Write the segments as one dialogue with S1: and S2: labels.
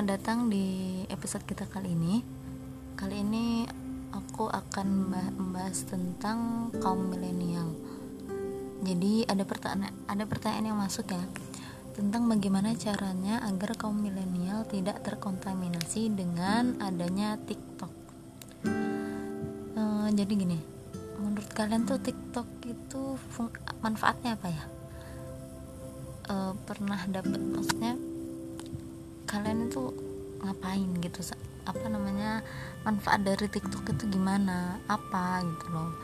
S1: selamat datang di episode kita kali ini. Kali ini aku akan membahas tentang kaum milenial. Jadi ada pertanyaan ada pertanyaan yang masuk ya tentang bagaimana caranya agar kaum milenial tidak terkontaminasi dengan adanya TikTok. Uh, jadi gini, menurut kalian tuh TikTok itu manfaatnya apa ya? Uh, pernah dapat maksudnya kalian itu ngapain gitu? Apa namanya manfaat dari TikTok itu gimana? Apa gitu loh.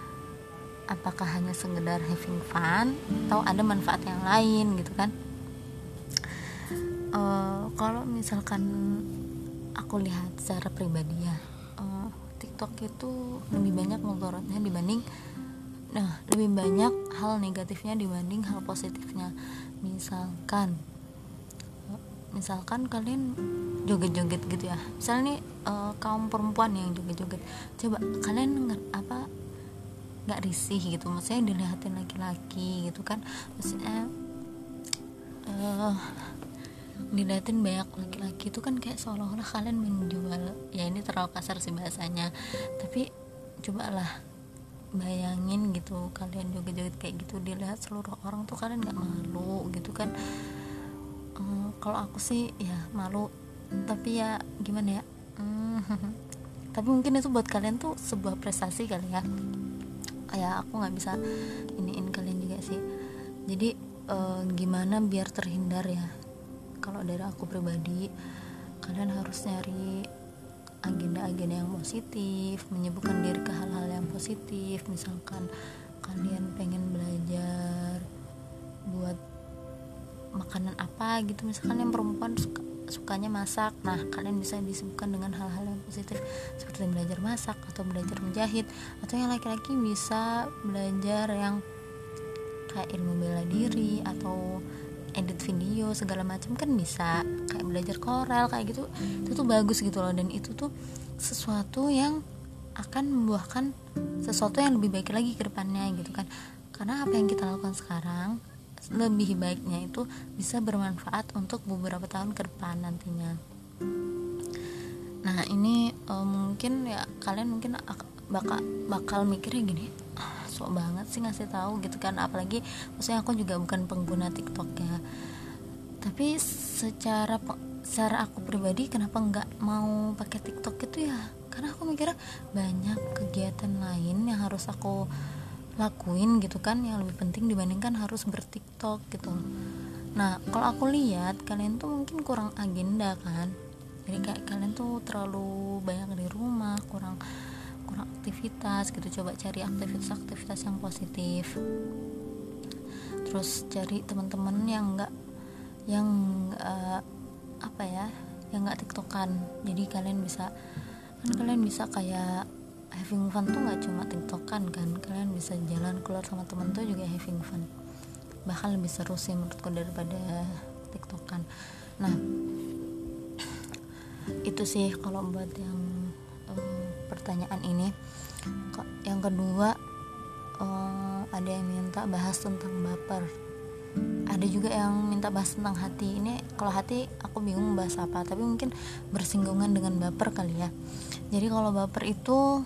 S1: Apakah hanya sekedar having fun atau ada manfaat yang lain gitu kan? Uh, kalau misalkan aku lihat secara pribadi ya uh, TikTok itu lebih banyak mudaratnya dibanding nah lebih banyak hal negatifnya dibanding hal positifnya. Misalkan misalkan kalian joget-joget gitu ya. Misalnya nih uh, kaum perempuan yang joget-joget. Coba kalian apa nggak risih gitu. Maksudnya dilihatin laki-laki gitu kan. Maksudnya uh, dilihatin banyak laki-laki itu kan kayak seolah-olah kalian menjual. Ya ini terlalu kasar sih bahasanya. Tapi cobalah bayangin gitu kalian joget-joget kayak gitu dilihat seluruh orang tuh kalian nggak malu gitu kan um, kalau aku sih ya malu. Tapi ya gimana ya? Um, tapi mungkin itu buat kalian tuh sebuah prestasi kali ya. Kayak aku nggak bisa iniin kalian juga sih. Jadi uh, gimana biar terhindar ya? Kalau dari aku pribadi kalian harus nyari agenda-agenda yang positif menyibukkan diri ke hal-hal yang positif. Misalkan kalian pengen belajar buat makanan apa gitu. Misalkan yang perempuan suka sukanya masak. Nah kalian bisa disibukkan dengan hal-hal yang positif seperti belajar masak atau belajar menjahit. Atau yang laki-laki bisa belajar yang kayak ilmu bela diri atau edit video segala macam kan bisa. Kayak belajar korel kayak gitu. Itu tuh bagus gitu loh. Dan itu tuh sesuatu yang akan membuahkan sesuatu yang lebih baik lagi ke depannya gitu kan. Karena apa yang kita lakukan sekarang lebih baiknya itu bisa bermanfaat untuk beberapa tahun ke depan nantinya. Nah ini uh, mungkin ya kalian mungkin bakal bakal mikirnya gini ah, sok banget sih ngasih tahu gitu kan. Apalagi maksudnya aku juga bukan pengguna TikTok ya. Tapi secara secara aku pribadi kenapa nggak mau pakai TikTok itu ya? Karena aku mikirnya banyak kegiatan lain yang harus aku lakuin gitu kan yang lebih penting dibandingkan harus bertiktok gitu. Nah kalau aku lihat kalian tuh mungkin kurang agenda kan? Jadi kayak kalian tuh terlalu banyak di rumah kurang kurang aktivitas gitu. Coba cari aktivitas-aktivitas yang positif. Terus cari teman-teman yang enggak yang apa ya yang enggak tiktokan. Jadi kalian bisa kan kalian bisa kayak having fun tuh nggak cuma tiktokan kan kalian bisa jalan keluar sama temen tuh juga having fun. Bahkan lebih seru sih menurutku daripada tiktokan. Nah itu sih kalau buat yang um, pertanyaan ini. Yang kedua um, ada yang minta bahas tentang baper. Ada juga yang minta bahas tentang hati. Ini kalau hati aku bingung bahas apa tapi mungkin bersinggungan dengan baper kali ya. Jadi kalau baper itu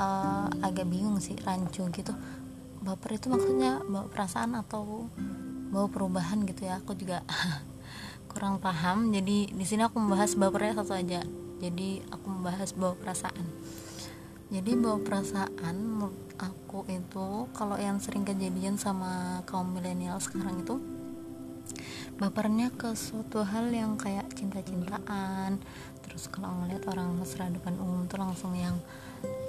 S1: uh, agak bingung sih rancu gitu. Baper itu maksudnya bawa perasaan atau bawa perubahan gitu ya? Aku juga kurang paham. Jadi di sini aku membahas bapernya satu aja. Jadi aku membahas bawa perasaan. Jadi bawa perasaan aku itu kalau yang sering kejadian sama kaum milenial sekarang itu bapernya ke suatu hal yang kayak cinta-cintaan terus ngeliat orang mesra depan umum tuh langsung yang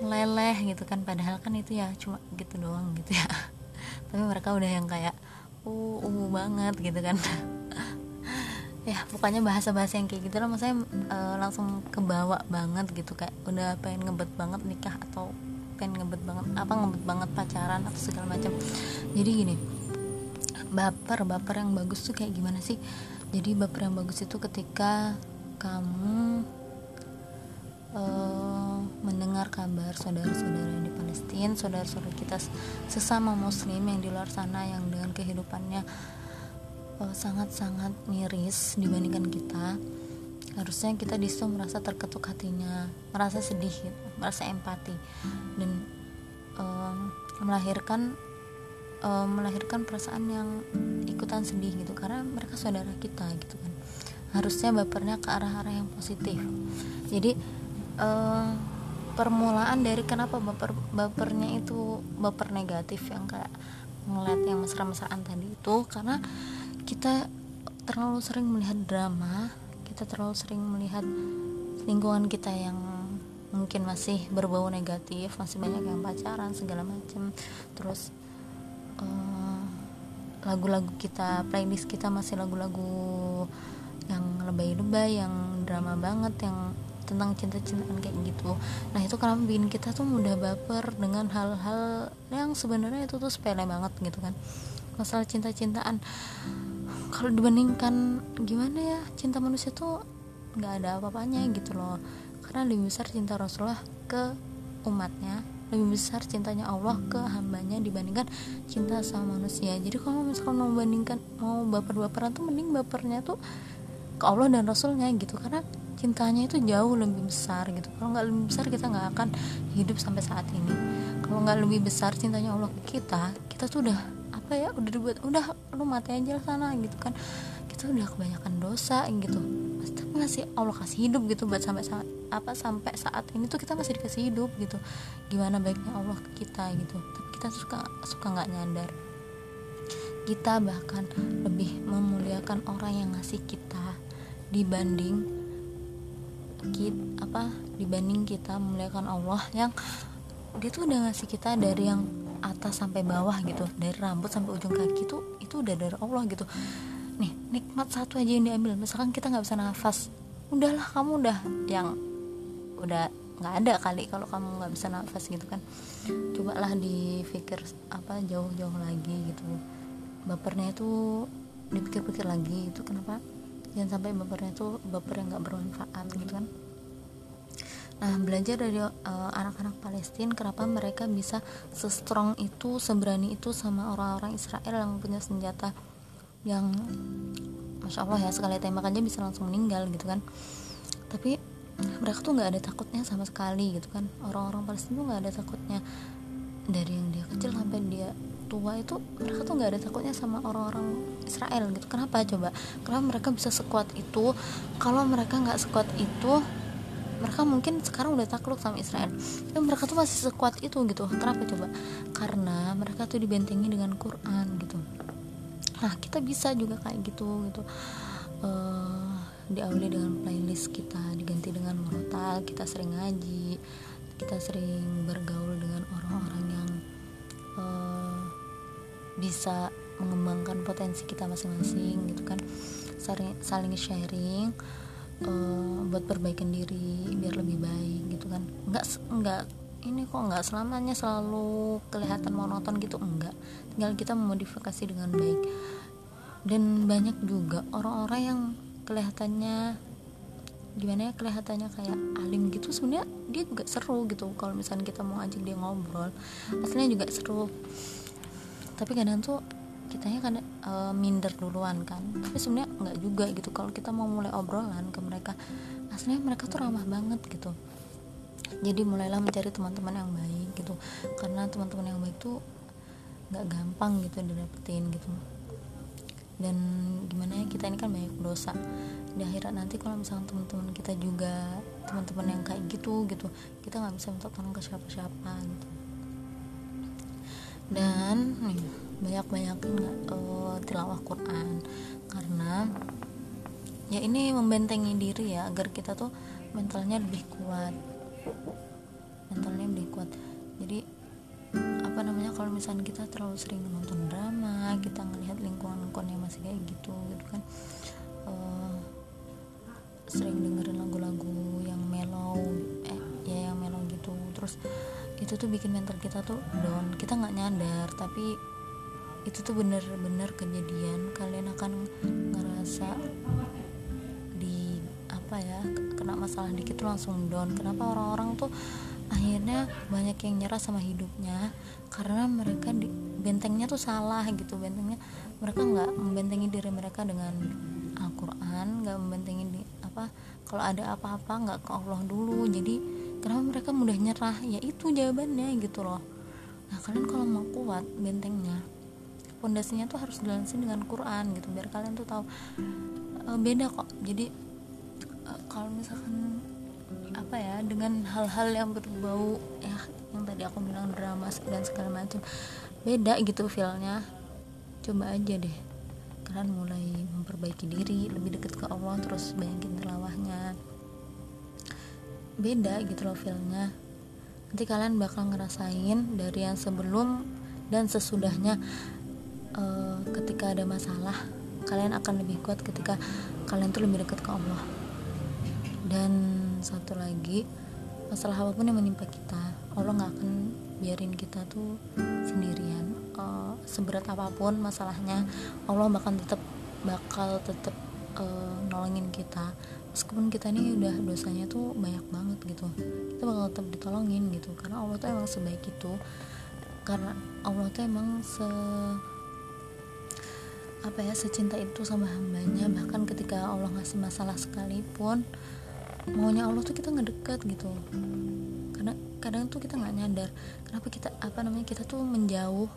S1: leleh gitu kan. Padahal kan itu ya cuma gitu doang gitu ya. Tapi mereka udah yang kayak uh ungu banget gitu kan. Ya pokoknya bahasa-bahasa yang kayak gitu lah. Maksudnya uh, langsung kebawa banget gitu. Kayak udah pengen ngebet banget nikah atau pengen ngebet banget apa ngebet banget pacaran atau segala macam. Jadi gini baper baper yang bagus tuh kayak gimana sih? Jadi baper yang bagus itu ketika kamu uh, mendengar kabar saudara-saudara di Palestina, saudara-saudara kita sesama Muslim yang di luar sana yang dengan kehidupannya eh, sangat-sangat miris dibandingkan kita, harusnya kita di situ merasa terketuk hatinya merasa sedih merasa empati dan um, melahirkan um, melahirkan perasaan yang ikutan sedih gitu karena mereka saudara kita gitu kan. Harusnya bapernya ke arah-arah yang positif. Jadi um, permulaan dari kenapa baper bapernya itu baper negatif yang kayak ngeliat yang mesra-mesraan tadi itu karena kita terlalu sering melihat drama kita terlalu sering melihat lingkungan kita yang mungkin masih berbau negatif masih banyak yang pacaran segala macam terus uh, lagu-lagu kita playlist kita masih lagu-lagu yang lebay-lebay yang drama banget yang tentang cinta-cintaan kayak gitu. Nah itu kenapa bikin kita tuh mudah baper dengan hal-hal yang sebenarnya itu tuh sepele banget gitu kan. Masalah cinta-cintaan. Kalau dibandingkan gimana ya cinta manusia tuh nggak ada apa-apanya gitu loh. Karena lebih besar cinta Rasulullah ke umatnya lebih besar cintanya Allah ke hambanya dibandingkan cinta sama manusia. Jadi kalau misalkan mau bandingkan mau baper-baperan tuh mending bapernya tuh ke Allah dan Rasulnya gitu. Karena cintanya itu jauh lebih besar gitu. Kalau nggak lebih besar kita nggak akan hidup sampai saat ini. Kalau nggak lebih besar cintanya Allah ke kita kita tuh udah apa ya udah dibuat udah lu mati aja sana gitu kan. Kita udah kebanyakan dosa gitu. Tapi masih Allah kasih hidup gitu buat sampai saat apa sampai saat ini tuh kita masih dikasih hidup gitu. Gimana baiknya Allah ke kita gitu. Tapi kita suka suka nggak nyadar. Kita bahkan lebih memuliakan orang yang ngasih kita dibanding kita, apa dibanding kita memuliakan Allah yang dia tuh udah ngasih kita dari yang atas sampai bawah gitu dari rambut sampai ujung kaki tuh itu udah dari Allah gitu. Nih nikmat satu aja yang diambil. Misalkan kita nggak bisa nafas udahlah kamu udah yang udah nggak ada kali kalau kamu nggak bisa nafas gitu kan. Cobalah dipikir apa jauh-jauh lagi gitu. Bapernya itu dipikir-pikir lagi itu kenapa jangan sampai bapernya itu baper yang nggak bermanfaat gitu kan Nah, belajar dari uh, anak-anak Palestina kenapa mereka bisa se-strong itu, seberani itu sama orang-orang Israel yang punya senjata yang masya Allah ya sekali tembak aja bisa langsung meninggal gitu kan. Tapi mereka tuh nggak ada takutnya sama sekali gitu kan. Orang-orang Palestina tuh nggak ada takutnya dari yang dia kecil sampai dia tua itu mereka tuh nggak ada takutnya sama orang-orang Israel gitu. Kenapa coba? Karena mereka bisa sekuat itu. Kalau mereka nggak sekuat itu mereka mungkin sekarang udah takluk sama Israel tapi mereka tuh masih sekuat itu gitu kenapa coba karena mereka tuh dibentengi dengan Quran gitu nah kita bisa juga kayak gitu gitu uh, diawali dengan playlist kita diganti dengan merotal kita sering ngaji kita sering bergaul bisa mengembangkan potensi kita masing-masing gitu kan. Saling saling sharing uh, buat perbaikan diri biar lebih baik gitu kan. Nggak nggak ini kok nggak selamanya selalu kelihatan monoton gitu? Enggak tinggal kita memodifikasi dengan baik. Dan banyak juga orang-orang yang kelihatannya gimana ya kelihatannya kayak alim gitu. Sebenarnya dia juga seru gitu kalau misalnya kita mau ajak dia ngobrol. Aslinya juga seru tapi kadang tuh kitanya kan e, minder duluan kan. Tapi sebenarnya nggak juga gitu. Kalau kita mau mulai obrolan ke mereka aslinya mereka tuh ramah banget gitu. Jadi mulailah mencari teman-teman yang baik gitu. Karena teman-teman yang baik tuh nggak gampang gitu didapetin gitu. Dan gimana ya kita ini kan banyak dosa. Di akhirat nanti kalau misalnya teman-teman kita juga teman-teman yang kayak gitu gitu kita nggak bisa minta tolong ke siapa-siapa gitu dan nih banyak-banyakin uh, tilawah Quran? Karena ya ini membentengi diri ya agar kita tuh mentalnya lebih kuat. Mentalnya lebih kuat. Jadi apa namanya kalau misalnya kita terlalu sering nonton drama kita ngelihat lingkungan-lingkungan yang masih kayak gitu gitu kan uh, sering dengerin lagu-lagu yang mellow eh ya yang mellow gitu. Terus itu tuh bikin mental kita tuh down. Kita nggak nyadar tapi itu tuh bener-bener kejadian. Kalian akan ngerasa di apa ya kena masalah dikit tuh langsung down. Kenapa orang-orang tuh akhirnya banyak yang nyerah sama hidupnya? Karena mereka di, bentengnya tuh salah gitu. Bentengnya mereka nggak membentengi diri mereka dengan Al-Quran nggak membentengi di, apa kalau ada apa-apa nggak ke Allah dulu. Jadi kenapa mereka mudah nyerah. Ya itu jawabannya gitu loh. Nah kalian kalau mau kuat bentengnya pondasinya tuh harus dilansin dengan Quran gitu biar kalian tuh tahu. E, beda kok. Jadi e, kalau misalkan apa ya dengan hal-hal yang berbau ya yang tadi aku bilang drama dan segala macam beda gitu feelnya. Coba aja deh. Kalian mulai memperbaiki diri lebih dekat ke Allah terus bayangin tilawahnya beda gitu loh feelnya. Nanti kalian bakal ngerasain dari yang sebelum dan sesudahnya uh, ketika ada masalah kalian akan lebih kuat ketika kalian tuh lebih dekat ke Allah. Dan satu lagi masalah apa pun yang menimpa kita Allah nggak akan biarin kita tuh sendirian. Uh, seberat apa pun masalahnya Allah bakal tetap bakal tetap uh, eh, nolongin kita meskipun kita ini udah dosanya tuh banyak banget gitu kita bakal tetap ditolongin gitu. Karena Allah tuh emang sebaik itu. Karena Allah tuh emang se apa ya secinta itu sama hambanya. Bahkan ketika Allah ngasih masalah sekalipun maunya Allah tuh kita nggak dekat gitu. Karena kadang tuh kita nggak nyadar kenapa kita apa namanya kita tuh menjauh.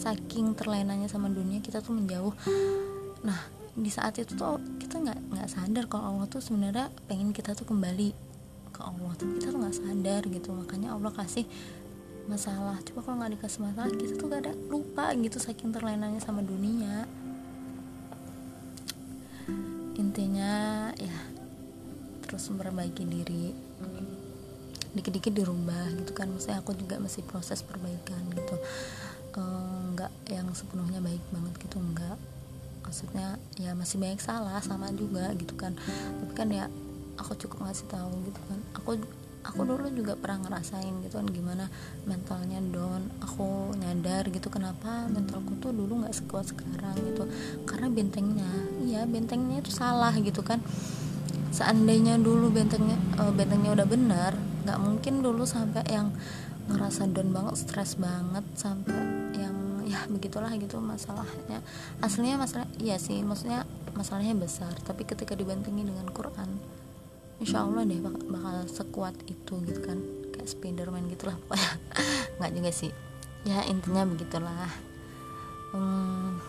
S1: Saking terlenanya sama dunia kita tuh menjauh. Nah di saat itu tuh kita nggak nggak sadar kalau Allah tuh sebenarnya pengen kita tuh kembali ke Allah tapi kita tuh nggak sadar gitu. Makanya Allah kasih masalah. Coba kalau nggak dikasih masalah kita tuh gak ada lupa gitu saking terlenanya sama dunia. Intinya ya terus memperbaiki diri. Dikit-dikit dirubah gitu kan. Maksudnya aku juga masih proses perbaikan gitu. Eh, yang sepenuhnya baik banget gitu enggak maksudnya ya masih banyak salah sama juga gitu kan. Tapi kan ya aku cukup ngasih tahu gitu kan. Aku aku dulu juga pernah ngerasain gitu kan gimana mentalnya down aku nyadar gitu kenapa mentalku tuh dulu nggak sekuat sekarang gitu. Karena bentengnya iya bentengnya itu salah gitu kan. Seandainya dulu bentengnya uh, bentengnya udah benar nggak mungkin dulu sampai yang ngerasa down banget stres banget sampai ya begitulah gitu masalahnya. Aslinya masalah iya sih maksudnya masalahnya besar tapi ketika dibantingi dengan Quran insya Allah deh bakal, bakal sekuat itu gitu kan. Kayak Spiderman gitulah pokoknya. Nggak juga sih. Ya intinya begitulah. Hmm,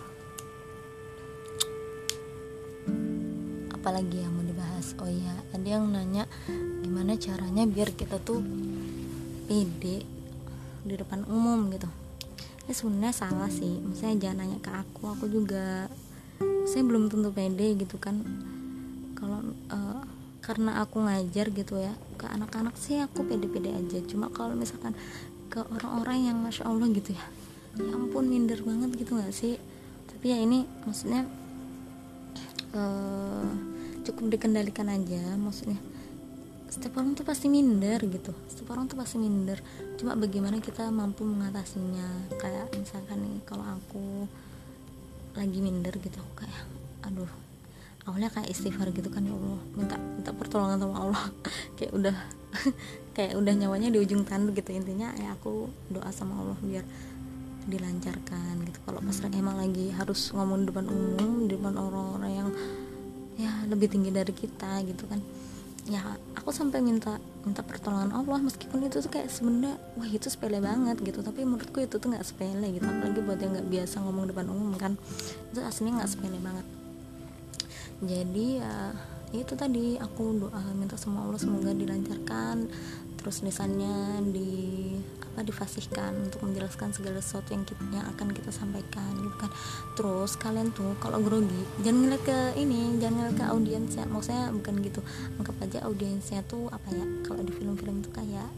S1: apalagi yang mau dibahas? Oh iya ada yang nanya gimana caranya biar kita tuh pede di depan umum gitu ini sebenarnya salah sih. Misalnya jangan nanya ke aku. Aku juga saya belum tentu pede gitu kan. Kalau uh, karena aku ngajar gitu ya ke anak-anak sih aku pede-pede aja. Cuma kalau misalkan ke orang-orang yang masya allah gitu ya ya ampun minder banget gitu gak sih? Tapi ya ini maksudnya uh, cukup dikendalikan aja maksudnya setiap orang tuh pasti minder gitu. Setiap orang tuh pasti minder. Cuma bagaimana kita mampu mengatasinya. Kayak misalkan nih kalau aku lagi minder gitu aku kayak aduh awalnya kayak istighfar gitu kan ya Allah. Minta minta pertolongan sama Allah. Kayak udah kayak udah nyawanya di ujung tanduk gitu. Intinya ya aku doa sama Allah biar dilancarkan gitu. Kalau pas emang lagi harus ngomong di depan umum di depan orang-orang yang ya lebih tinggi dari kita gitu kan ya aku sampai minta minta pertolongan Allah meskipun itu tuh kayak sebenarnya wah itu sepele banget gitu. Tapi menurutku itu tuh nggak sepele gitu apalagi buat yang nggak biasa ngomong depan umum kan. Itu aslinya nggak sepele banget. Jadi ya itu tadi aku doa minta sama Allah semoga dilancarkan terus lisannya di apa difasihkan untuk menjelaskan segala sesuatu yang kita, yang akan kita sampaikan gitu kan. Terus kalian tuh kalau grogi jangan ngeliat ke ini jangan ngeliat ke audiensnya. Maksudnya bukan gitu anggap aja audiensnya tuh apa ya kalau di film-film tuh kayak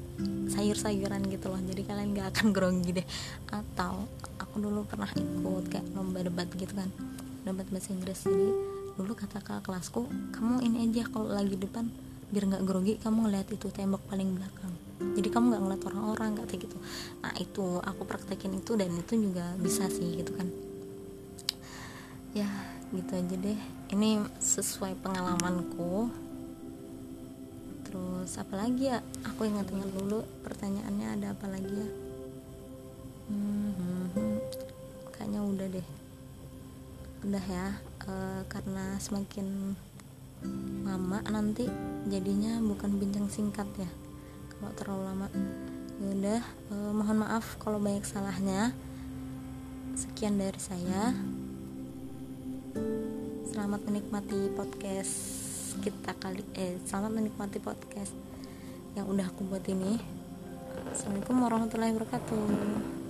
S1: sayur-sayuran gitu loh. Jadi kalian gak akan grogi deh. Atau aku dulu pernah ikut kayak lomba debat gitu kan debat bahasa Inggris. Jadi dulu kata kakak kelasku kamu ini aja kalau lagi depan biar nggak grogi kamu ngeliat itu tembok paling belakang. Jadi kamu nggak ngeliat orang-orang nggak kayak gitu. Nah itu aku praktekin itu dan itu juga bisa sih gitu kan. Ya gitu aja deh. Ini sesuai pengalamanku. Terus apa lagi ya? Aku ingat-ingat dulu pertanyaannya ada apa lagi ya? Hmm, hmm, hmm. kayaknya udah deh. Udah ya e, karena semakin lama nanti jadinya bukan bincang singkat ya. Kalau terlalu lama. Ya udah eh, mohon maaf kalau banyak salahnya. Sekian dari saya. Selamat menikmati podcast kita kali eh selamat menikmati podcast yang udah aku buat ini. Assalamualaikum warahmatullahi wabarakatuh